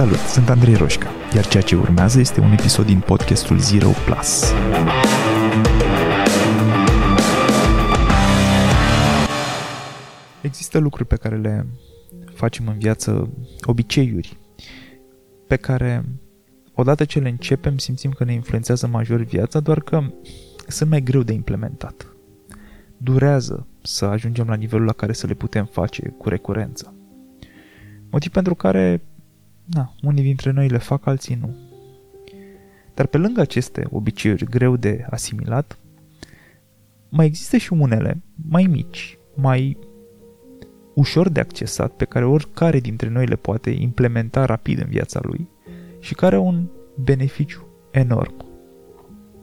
Salut, sunt Andrei Roșca, iar ceea ce urmează este un episod din podcastul Zero Plus. Există lucruri pe care le facem în viață, obiceiuri, pe care odată ce le începem simțim că ne influențează major viața, doar că sunt mai greu de implementat. Durează să ajungem la nivelul la care să le putem face cu recurență. Motiv pentru care, na, unii dintre noi le fac, alții nu. Dar pe lângă aceste obiceiuri greu de asimilat, mai există și unele mai mici, mai ușor de accesat, pe care oricare dintre noi le poate implementa rapid în viața lui și care au un beneficiu enorm.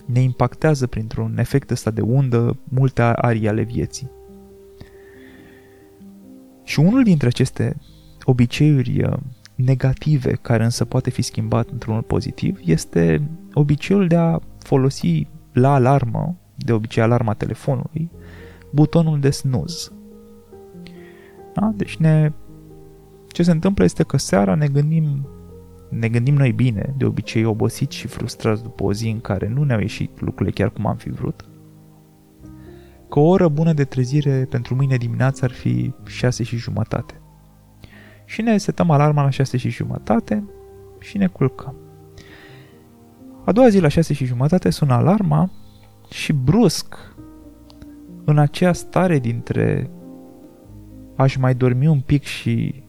Ne impactează printr-un efect ăsta de undă multe arii ale vieții. Și unul dintre aceste obiceiuri uh, negative, care însă poate fi schimbat într-unul pozitiv, este obiceiul de a folosi la alarmă, de obicei alarma telefonului, butonul de snooze. Da? Deci ne... ce se întâmplă este că seara ne gândim ne gândim noi bine, de obicei obosiți și frustrați după o zi în care nu ne-au ieșit lucrurile chiar cum am fi vrut, că o oră bună de trezire pentru mâine dimineață ar fi 6 și jumătate. Și ne setăm alarma la 6 și jumătate și ne culcăm. A doua zi la 6 și jumătate sună alarma și brusc, în acea stare dintre aș mai dormi un pic și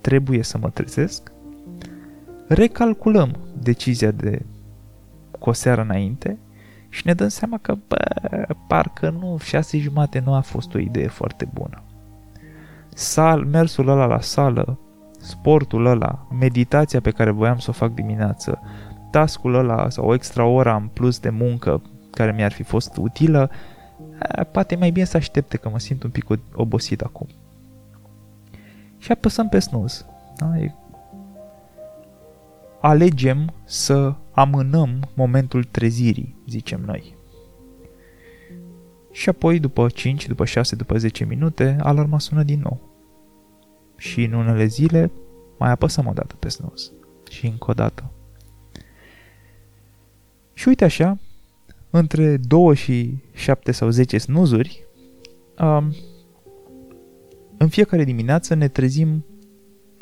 trebuie să mă trezesc, recalculăm decizia de cu o seară înainte și ne dăm seama că, bă, parcă nu, șase jumate nu a fost o idee foarte bună. Sal, mersul ăla la sală, sportul ăla, meditația pe care voiam să o fac dimineață, tascul ăla sau o extra ora în plus de muncă care mi-ar fi fost utilă, poate mai bine să aștepte că mă simt un pic obosit acum. Și apăsăm pe snooze. Da? E alegem să amânăm momentul trezirii, zicem noi. Și apoi, după 5, după 6, după 10 minute, alarma sună din nou. Și în unele zile mai apăsăm o dată pe snooze. Și încă o dată. Și uite așa, între 2 și 7 sau 10 snuzuri, um, în fiecare dimineață ne trezim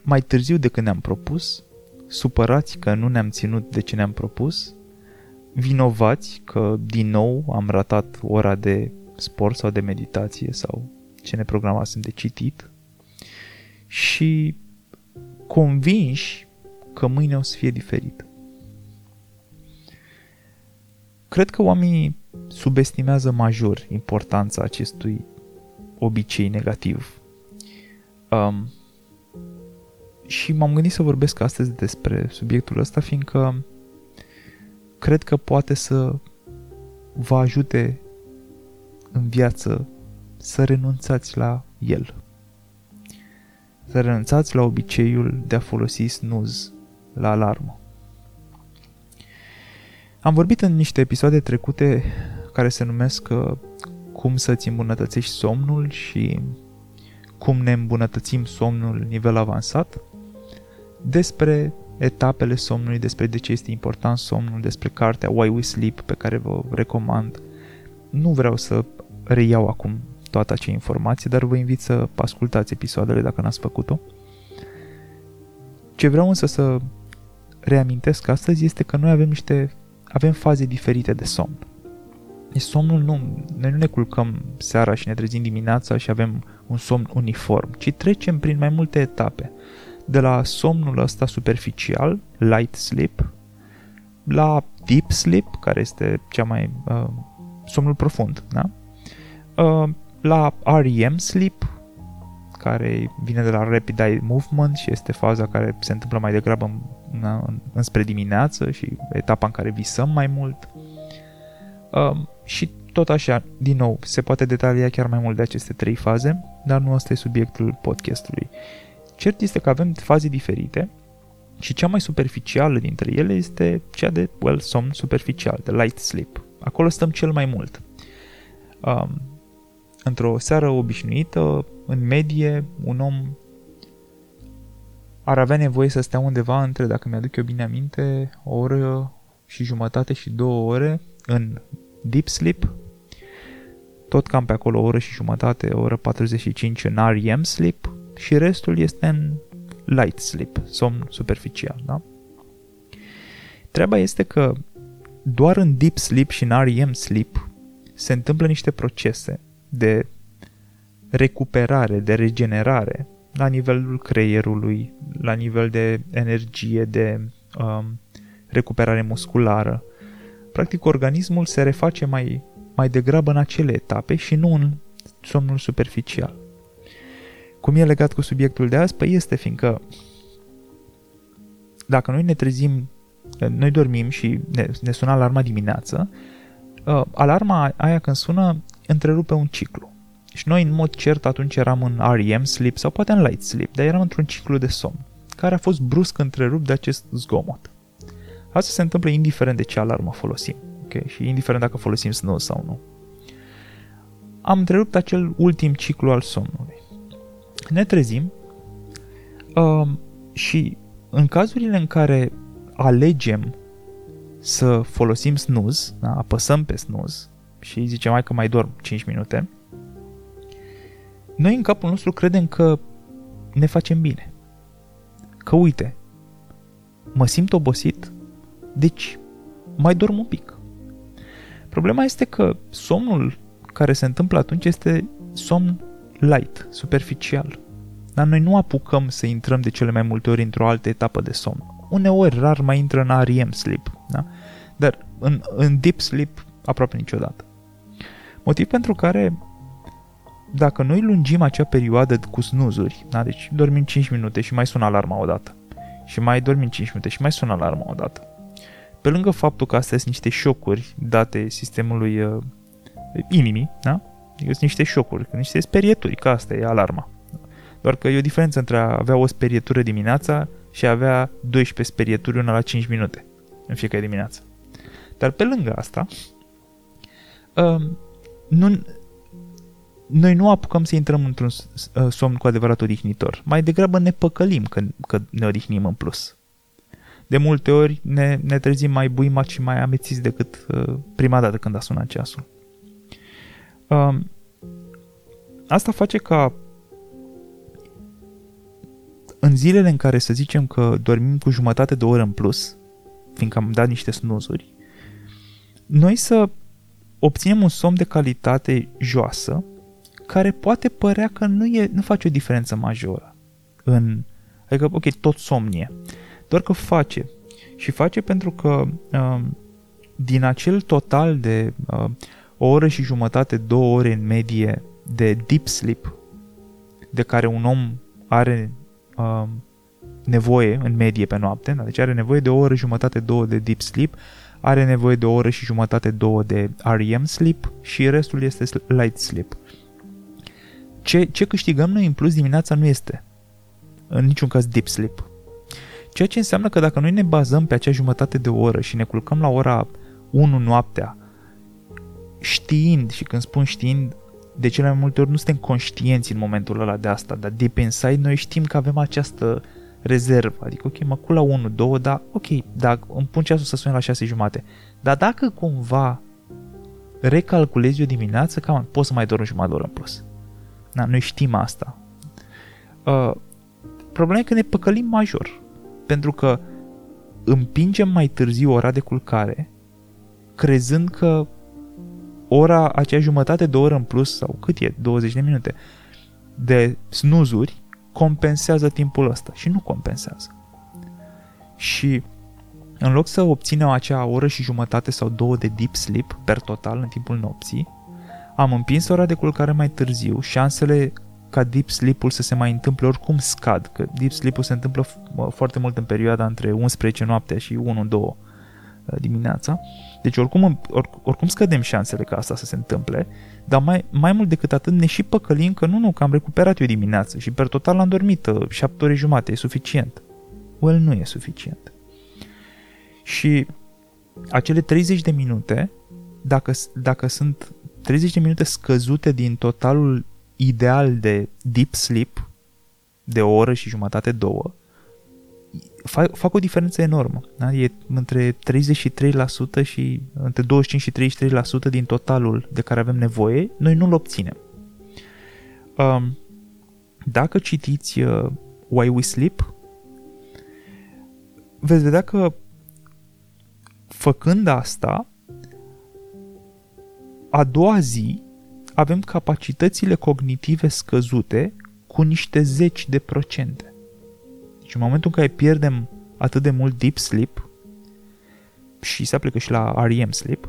mai târziu decât ne-am propus supărați că nu ne-am ținut de ce ne-am propus, vinovați că din nou am ratat ora de sport sau de meditație sau ce ne programasem de citit și convinși că mâine o să fie diferit. Cred că oamenii subestimează major importanța acestui obicei negativ. Um, și m-am gândit să vorbesc astăzi despre subiectul ăsta, fiindcă cred că poate să vă ajute în viață să renunțați la el. Să renunțați la obiceiul de a folosi snooze la alarmă. Am vorbit în niște episoade trecute care se numesc uh, cum să-ți îmbunătățești somnul și cum ne îmbunătățim somnul nivel avansat despre etapele somnului, despre de ce este important somnul, despre cartea Why We Sleep pe care vă recomand. Nu vreau să reiau acum toată acea informație, dar vă invit să ascultați episoadele dacă n-ați făcut-o. Ce vreau însă să reamintesc astăzi este că noi avem niște avem faze diferite de somn. Deci somnul nu, noi nu ne culcăm seara și ne trezim dimineața și avem un somn uniform, ci trecem prin mai multe etape de la somnul ăsta superficial, light sleep, la deep sleep, care este cea mai uh, somnul profund, da? Uh, la REM sleep, care vine de la Rapid Eye Movement și este faza care se întâmplă mai degrabă în, în, înspre dimineață și etapa în care visăm mai mult. Uh, și tot așa, din nou, se poate detalia chiar mai mult de aceste trei faze, dar nu asta e subiectul podcastului. Cert este că avem faze diferite și cea mai superficială dintre ele este cea de, well, somn superficial, de light sleep. Acolo stăm cel mai mult. Um, într-o seară obișnuită, în medie, un om ar avea nevoie să stea undeva între, dacă mi-aduc eu bine aminte, o oră și jumătate și două ore în deep sleep, tot cam pe acolo o oră și jumătate, o oră 45 în REM sleep și restul este în light sleep, somn superficial, da? Treaba este că doar în deep sleep și în REM sleep se întâmplă niște procese de recuperare, de regenerare la nivelul creierului, la nivel de energie, de um, recuperare musculară. Practic, organismul se reface mai, mai degrabă în acele etape și nu în somnul superficial. Cum e legat cu subiectul de azi? Păi este fiindcă dacă noi ne trezim, noi dormim și ne, ne sună alarma dimineață, uh, alarma aia când sună întrerupe un ciclu. Și noi în mod cert atunci eram în REM sleep sau poate în light sleep, dar eram într-un ciclu de somn, care a fost brusc întrerupt de acest zgomot. Asta se întâmplă indiferent de ce alarmă folosim, ok? Și indiferent dacă folosim snooze sau nu. Am întrerupt acel ultim ciclu al somnului. Ne trezim uh, și în cazurile în care alegem să folosim snooze, da, apăsăm pe snooze și zicem mai că mai dorm 5 minute, noi în capul nostru credem că ne facem bine. Că uite, mă simt obosit, deci mai dorm un pic. Problema este că somnul care se întâmplă atunci este somn light, superficial. Dar noi nu apucăm să intrăm de cele mai multe ori într-o altă etapă de somn. Uneori, rar mai intră în REM sleep, da? dar în, în deep sleep aproape niciodată. Motiv pentru care dacă noi lungim acea perioadă cu snuzuri, da? deci dormim 5 minute și mai sună alarma odată, și mai dormim 5 minute și mai sună alarma odată, pe lângă faptul că astea sunt niște șocuri date sistemului uh, inimii, da? Adică sunt niște șocuri, niște sperieturi, că asta e alarma. Doar că e o diferență între a avea o sperietură dimineața și a avea 12 sperieturi una la 5 minute în fiecare dimineață. Dar pe lângă asta, uh, nu, noi nu apucăm să intrăm într-un uh, somn cu adevărat odihnitor. Mai degrabă ne păcălim când, că ne odihnim în plus. De multe ori ne, ne trezim mai buimați și mai amețiți decât uh, prima dată când a sunat ceasul. Uh, asta face ca în zilele în care să zicem că dormim cu jumătate de oră în plus, fiindcă am dat niște snuzuri, noi să obținem un somn de calitate joasă, care poate părea că nu, e, nu face o diferență majoră. În, adică, ok, tot somnie. Doar că face. Și face pentru că uh, din acel total de uh, o oră și jumătate, două ore în medie de deep sleep, de care un om are uh, nevoie în medie pe noapte, da? deci are nevoie de o oră jumătate, două de deep sleep, are nevoie de o oră și jumătate, două de REM sleep și restul este light sleep. Ce, ce câștigăm noi în plus dimineața nu este în niciun caz deep sleep. Ceea ce înseamnă că dacă noi ne bazăm pe acea jumătate de oră și ne culcăm la ora 1 noaptea, știind, și când spun știind, de cele mai multe ori nu suntem conștienți în momentul ăla de asta, dar deep inside noi știm că avem această rezervă. Adică, ok, mă cul la 1, 2, dar ok, dacă îmi pun ceasul să sune la 6 jumate. Dar dacă cumva recalculezi o dimineață, cam pot să mai dorm jumătate de oră în plus. Da, noi știm asta. Uh, problema e că ne păcălim major. Pentru că împingem mai târziu ora de culcare, crezând că ora, acea jumătate de oră în plus, sau cât e, 20 de minute, de snuzuri, compensează timpul ăsta. Și nu compensează. Și în loc să obținem acea oră și jumătate sau două de deep sleep per total în timpul nopții, am împins ora de culcare mai târziu, șansele ca deep sleep-ul să se mai întâmple oricum scad, că deep sleep-ul se întâmplă foarte mult în perioada între 11 noaptea și 1-2 uh, dimineața. Deci oricum, or, oricum scădem șansele ca asta să se întâmple, dar mai, mai mult decât atât ne și păcălim că nu, nu, că am recuperat eu dimineață și per total am dormit 7 uh, ore jumate, e suficient. Well, nu e suficient. Și acele 30 de minute, dacă, dacă sunt 30 de minute scăzute din totalul ideal de deep sleep, de o oră și jumătate, două, fac, fac o diferență enormă. Da? E între 33% și între 25 și 33% din totalul de care avem nevoie, noi nu-l obținem. Um, dacă citiți uh, Why We Sleep, veți vedea că făcând asta, a doua zi avem capacitățile cognitive scăzute cu niște zeci de procente. Deci în momentul în care pierdem atât de mult deep sleep, și se aplică și la REM sleep,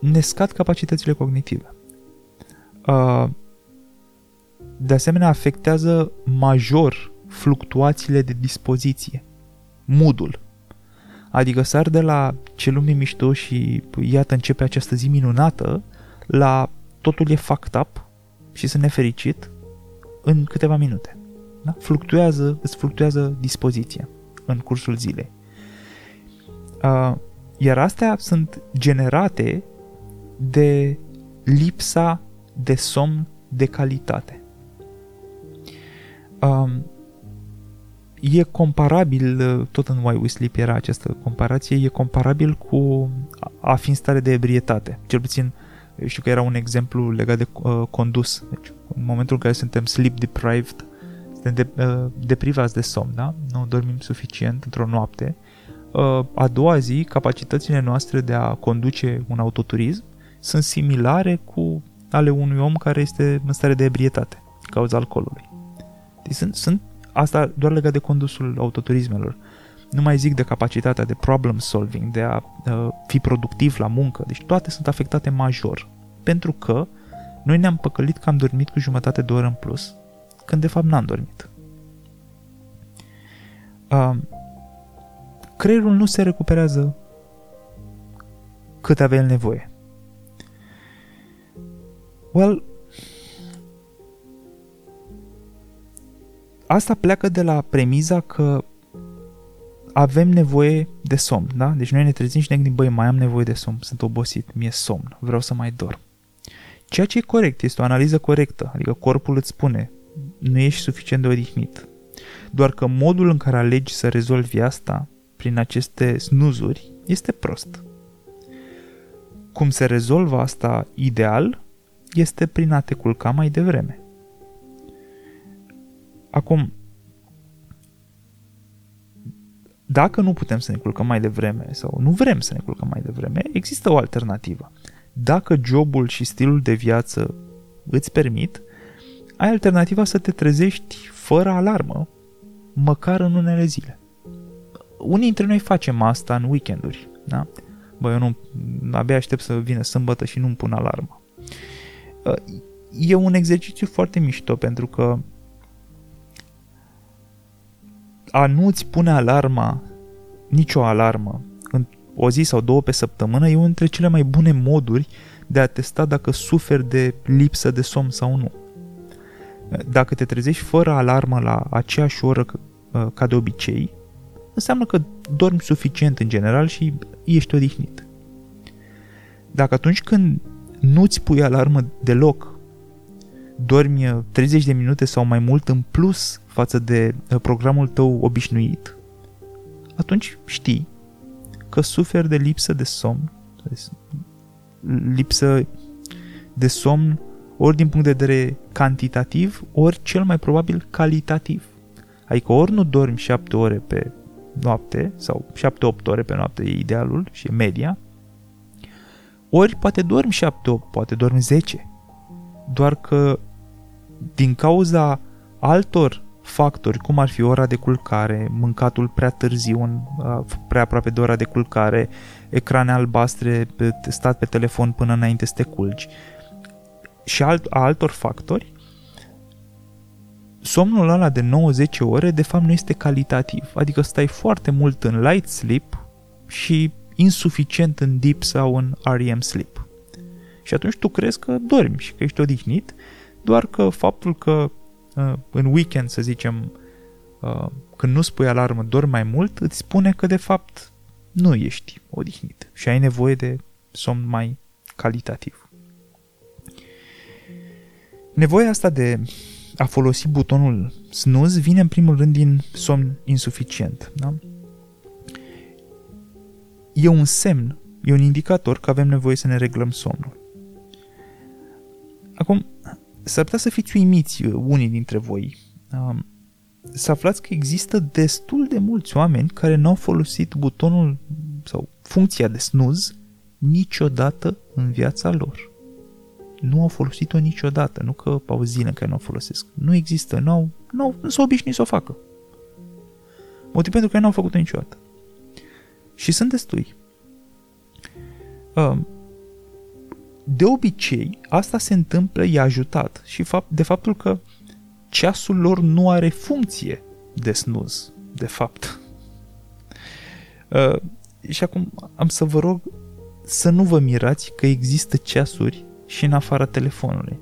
ne scad capacitățile cognitive. Uh, de asemenea, afectează major fluctuațiile de dispoziție, moodul. Adică sar de la ce lume mișto și iată începe această zi minunată la totul e fucked up și sunt nefericit în câteva minute. Da? Fluctuează, îți fluctuează dispoziția în cursul zilei. Uh, iar astea sunt generate de lipsa de somn de calitate. Um, e comparabil, tot în Why We Sleep era această comparație, e comparabil cu a fi în stare de ebrietate. Cel puțin știu că era un exemplu legat de uh, condus. Deci, în momentul în care suntem sleep deprived, suntem de, uh, deprivați de somn, da? Nu dormim suficient într-o noapte. Uh, a doua zi, capacitățile noastre de a conduce un autoturism sunt similare cu ale unui om care este în stare de ebrietate, cauza alcoolului. Deci sunt, sunt asta doar legat de condusul autoturismelor. Nu mai zic de capacitatea de problem solving, de a uh, fi productiv la muncă. Deci toate sunt afectate major. Pentru că noi ne-am păcălit că am dormit cu jumătate de oră în plus, când de fapt n-am dormit. Uh, creierul nu se recuperează cât avea el nevoie. Well, asta pleacă de la premiza că avem nevoie de somn, da? Deci noi ne trezim și ne gândim, băi, mai am nevoie de somn, sunt obosit, mi-e somn, vreau să mai dorm. Ceea ce e corect, este o analiză corectă, adică corpul îți spune, nu ești suficient de odihnit. Doar că modul în care alegi să rezolvi asta prin aceste snuzuri este prost. Cum se rezolvă asta ideal este prin a te culca mai devreme. Acum, dacă nu putem să ne culcăm mai devreme sau nu vrem să ne culcăm mai devreme, există o alternativă. Dacă jobul și stilul de viață îți permit, ai alternativa să te trezești fără alarmă, măcar în unele zile. Unii dintre noi facem asta în weekenduri, da? Bă, eu nu, abia aștept să vină sâmbătă și nu-mi pun alarmă. E un exercițiu foarte mișto pentru că a nu-ți pune alarma, nicio alarmă, în o zi sau două pe săptămână, e unul dintre cele mai bune moduri de a testa dacă suferi de lipsă de somn sau nu. Dacă te trezești fără alarmă la aceeași oră uh, ca de obicei, înseamnă că dormi suficient în general și ești odihnit. Dacă atunci când nu-ți pui alarmă deloc, dormi 30 de minute sau mai mult în plus față de uh, programul tău obișnuit, atunci știi că suferi de lipsă de somn, lipsă de somn ori din punct de vedere cantitativ, ori cel mai probabil calitativ. Adică ori nu dormi 7 ore pe noapte, sau 7-8 ore pe noapte e idealul și e media, ori poate dormi 7-8, poate dormi 10. Doar că din cauza altor factori, cum ar fi ora de culcare, mâncatul prea târziu, în, prea aproape de ora de culcare, ecrane albastre, stat pe telefon până înainte să te culci și alt, a altor factori, somnul ăla de 9-10 ore de fapt nu este calitativ, adică stai foarte mult în light sleep și insuficient în deep sau în REM sleep. Și atunci tu crezi că dormi și că ești odihnit, doar că faptul că uh, în weekend, să zicem, uh, când nu spui alarmă, dormi mai mult, îți spune că de fapt nu ești odihnit și ai nevoie de somn mai calitativ. Nevoia asta de a folosi butonul snooze vine în primul rând din somn insuficient. Da? E un semn, e un indicator că avem nevoie să ne reglăm somnul. Acum, s-ar putea să fiți uimiți uh, unii dintre voi um, să aflați că există destul de mulți oameni care nu au folosit butonul sau funcția de snooze niciodată în viața lor. Nu au folosit-o niciodată, nu că au zile în care nu o folosesc. Nu există, nu, au, nu, au, nu s-au obișnuit să o facă. Motiv pentru care nu au făcut-o niciodată. Și sunt destui. Um, de obicei, asta se întâmplă, e ajutat și de faptul că ceasul lor nu are funcție de snooze, de fapt. Uh, și acum am să vă rog să nu vă mirați că există ceasuri și în afara telefonului.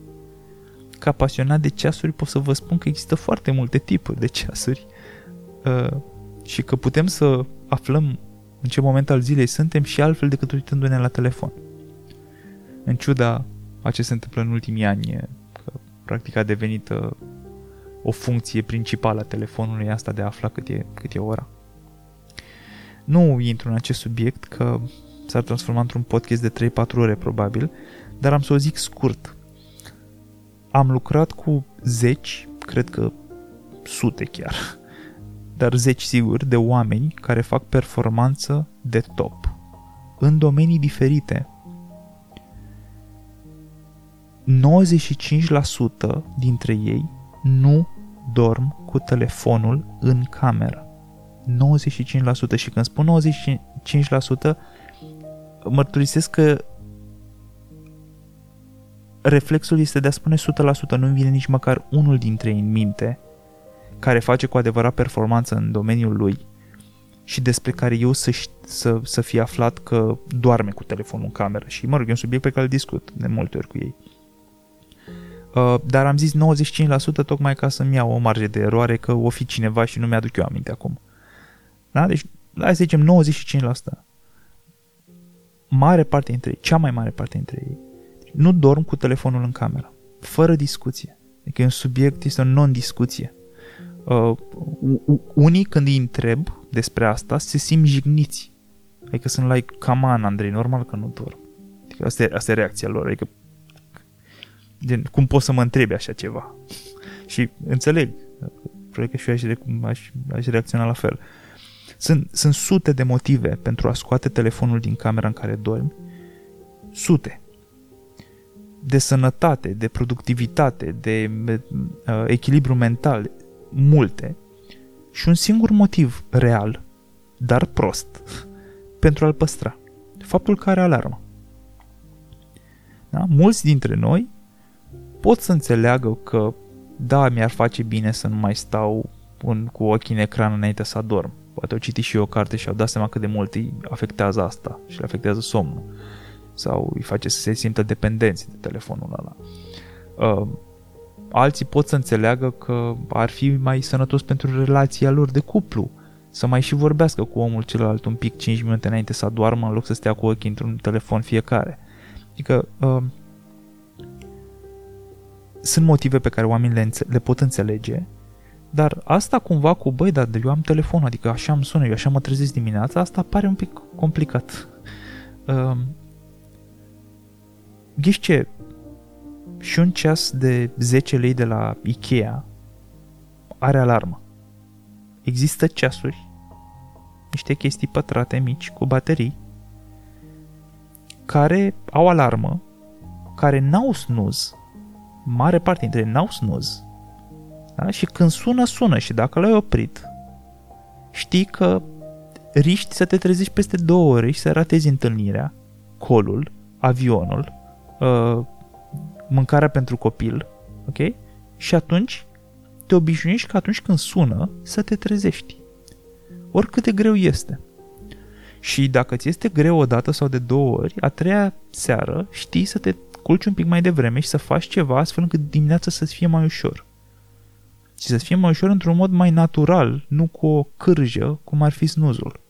Ca pasionat de ceasuri pot să vă spun că există foarte multe tipuri de ceasuri uh, și că putem să aflăm în ce moment al zilei suntem și altfel decât uitându-ne la telefon. În ciuda a ce se întâmplă în ultimii ani, că practic a devenit uh, o funcție principală a telefonului asta de a afla cât e, cât e ora. Nu intru în acest subiect că s-ar transforma într-un podcast de 3-4 ore probabil, dar am să o zic scurt. Am lucrat cu zeci, cred că sute chiar, dar zeci sigur, de oameni care fac performanță de top în domenii diferite. 95% dintre ei nu dorm cu telefonul în cameră. 95% și când spun 95% mărturisesc că reflexul este de a spune 100%, nu-mi vine nici măcar unul dintre ei în minte care face cu adevărat performanță în domeniul lui și despre care eu să, să, să fie aflat că doarme cu telefonul în cameră. Și, mă rog, e un subiect pe care îl discut de multe ori cu ei. Uh, dar am zis 95% tocmai ca să-mi iau o marge de eroare că o fi cineva și nu mi-aduc eu aminte acum. Da? Deci, hai să zicem 95%. Mare parte dintre ei, cea mai mare parte dintre ei, nu dorm cu telefonul în cameră. Fără discuție. Adică e un subiect, este o non-discuție. Uh, unii când îi întreb despre asta se simt jigniți. Adică sunt like, come on, Andrei, normal că nu dorm. Adică asta e, asta e reacția lor. Adică Gen, cum poți să mă întrebi așa ceva? Și înțeleg, probabil că și eu aș, aș, aș reacționa la fel. Sunt, sunt sute de motive pentru a scoate telefonul din camera în care dormi. Sute. De sănătate, de productivitate, de uh, echilibru mental, multe. Și un singur motiv real, dar prost, pentru a-l păstra. Faptul că are alarmă. Da? Mulți dintre noi pot să înțeleagă că da, mi-ar face bine să nu mai stau în, cu ochii în ecran înainte să adorm. Poate au citit și eu o carte și au dat seama cât de mult îi afectează asta și le afectează somnul. Sau îi face să se simtă dependenți de telefonul ăla. Uh, alții pot să înțeleagă că ar fi mai sănătos pentru relația lor de cuplu. Să mai și vorbească cu omul celălalt un pic 5 minute înainte să adormă în loc să stea cu ochii într-un telefon fiecare. Adică uh, sunt motive pe care oamenii le, înțe- le pot înțelege, dar asta cumva cu, băi, dar eu am telefon, adică așa îmi sună, eu așa mă trezesc dimineața, asta pare un pic complicat. Uh, ghiși ce? Și un ceas de 10 lei de la Ikea are alarmă. Există ceasuri, niște chestii pătrate mici cu baterii, care au alarmă, care n-au snooze, mare parte dintre ei n-au snooze. Da? Și când sună, sună și dacă l-ai oprit, știi că riști să te trezești peste două ore și să ratezi întâlnirea, colul, avionul, uh, mâncarea pentru copil, ok? Și atunci te obișnuiești că atunci când sună să te trezești. Oricât de greu este. Și dacă ți este greu o dată sau de două ori, a treia seară știi să te culci un pic mai devreme și să faci ceva astfel încât dimineața să-ți fie mai ușor. Și să-ți fie mai ușor într-un mod mai natural, nu cu o cârjă, cum ar fi snuzul.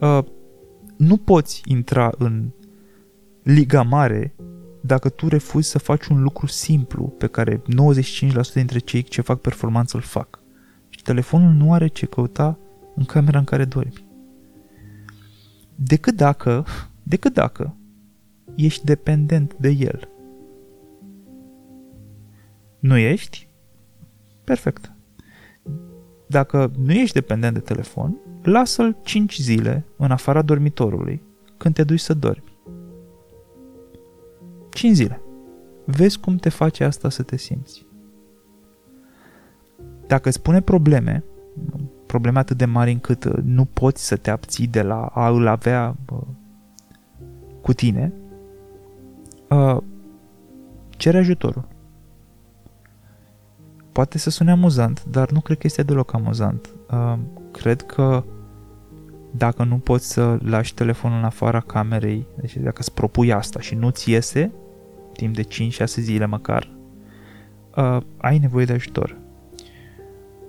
Uh, nu poți intra în liga mare dacă tu refuzi să faci un lucru simplu pe care 95% dintre cei ce fac performanță îl fac. Și telefonul nu are ce căuta în camera în care dormi. Decât dacă, decât dacă ești dependent de el. Nu ești? Perfect. Dacă nu ești dependent de telefon, lasă-l 5 zile în afara dormitorului când te duci să dormi. 5 zile. Vezi cum te face asta să te simți. Dacă îți pune probleme, probleme atât de mari încât uh, nu poți să te abții de la a îl avea cu tine, uh, cere ajutorul. Poate să sune amuzant, dar nu cred că este deloc amuzant. Uh, cred că dacă nu poți să lași telefonul în afara camerei, deci dacă îți propui asta și nu-ți iese, timp de 5-6 zile măcar, uh, ai nevoie de ajutor.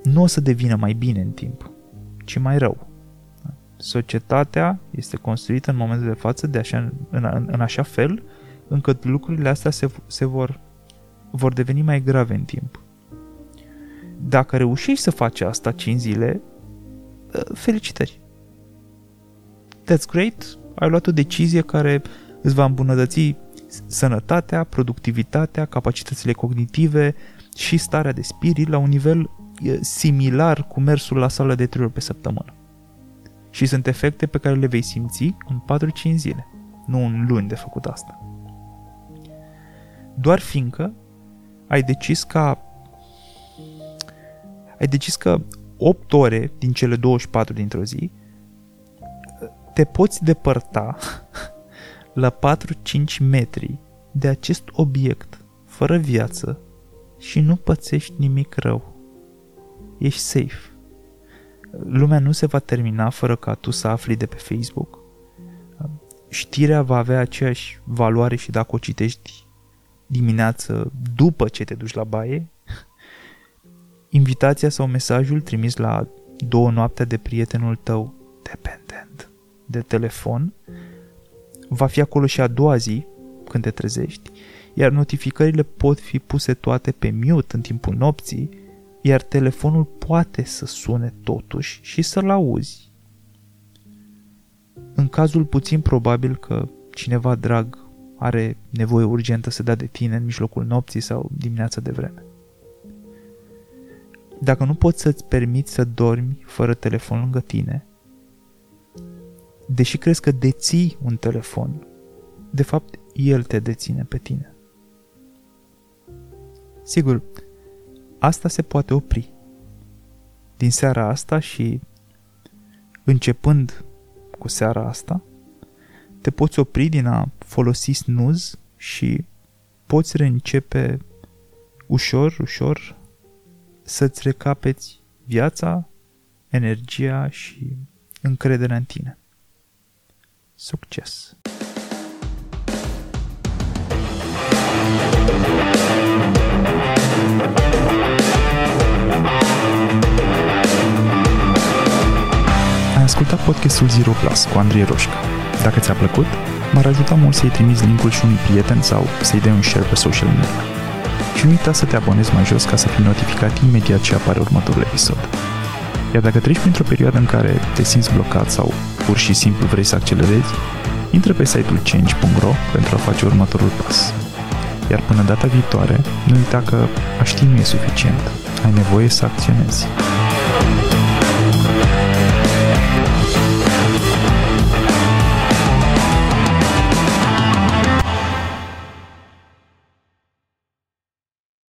Nu o să devină mai bine în timp, ci mai rău. Societatea este construită în momentul de față de așa, în, în, în așa fel încât lucrurile astea se, se vor, vor deveni mai grave în timp. Dacă reușești să faci asta 5 zile, uh, felicitări! That's great! Ai luat o decizie care îți va îmbunătăți sănătatea, productivitatea, capacitățile cognitive și starea de spirit la un nivel similar cu mersul la sală de 3 ori pe săptămână. Și sunt efecte pe care le vei simți în 4-5 zile, nu în luni de făcut asta. Doar fiindcă ai decis ca ai decis că 8 ore din cele 24 dintr-o zi te poți depărta la 4-5 metri de acest obiect fără viață și nu pățești nimic rău. Ești safe. Lumea nu se va termina fără ca tu să afli de pe Facebook. Știrea va avea aceeași valoare și dacă o citești dimineață după ce te duci la baie. Invitația sau mesajul trimis la două noaptea de prietenul tău dependent de telefon va fi acolo și a doua zi, când te trezești, iar notificările pot fi puse toate pe mute în timpul nopții, iar telefonul poate să sune totuși și să-l auzi. În cazul puțin probabil că cineva drag are nevoie urgentă să dea de tine în mijlocul nopții sau dimineața de vreme. Dacă nu poți să-ți permiți să dormi fără telefon lângă tine, deși crezi că deții un telefon, de fapt el te deține pe tine. Sigur, asta se poate opri. Din seara asta și începând cu seara asta, te poți opri din a folosi snooze și poți reîncepe ușor, ușor să-ți recapeți viața, energia și încrederea în tine. Succes! Ai ascultat podcastul Zero Plus cu Andrei Roșca. Dacă ți-a plăcut, m-ar ajuta mult să-i trimiți linkul și unui prieten sau să-i dai un share pe social media. Și nu uita să te abonezi mai jos ca să fii notificat imediat ce apare următorul episod. Iar dacă treci printr-o perioadă în care te simți blocat sau pur și simplu vrei să accelerezi, intră pe site-ul change.ro pentru a face următorul pas. Iar până data viitoare, nu uita că a ști nu e suficient. Ai nevoie să acționezi.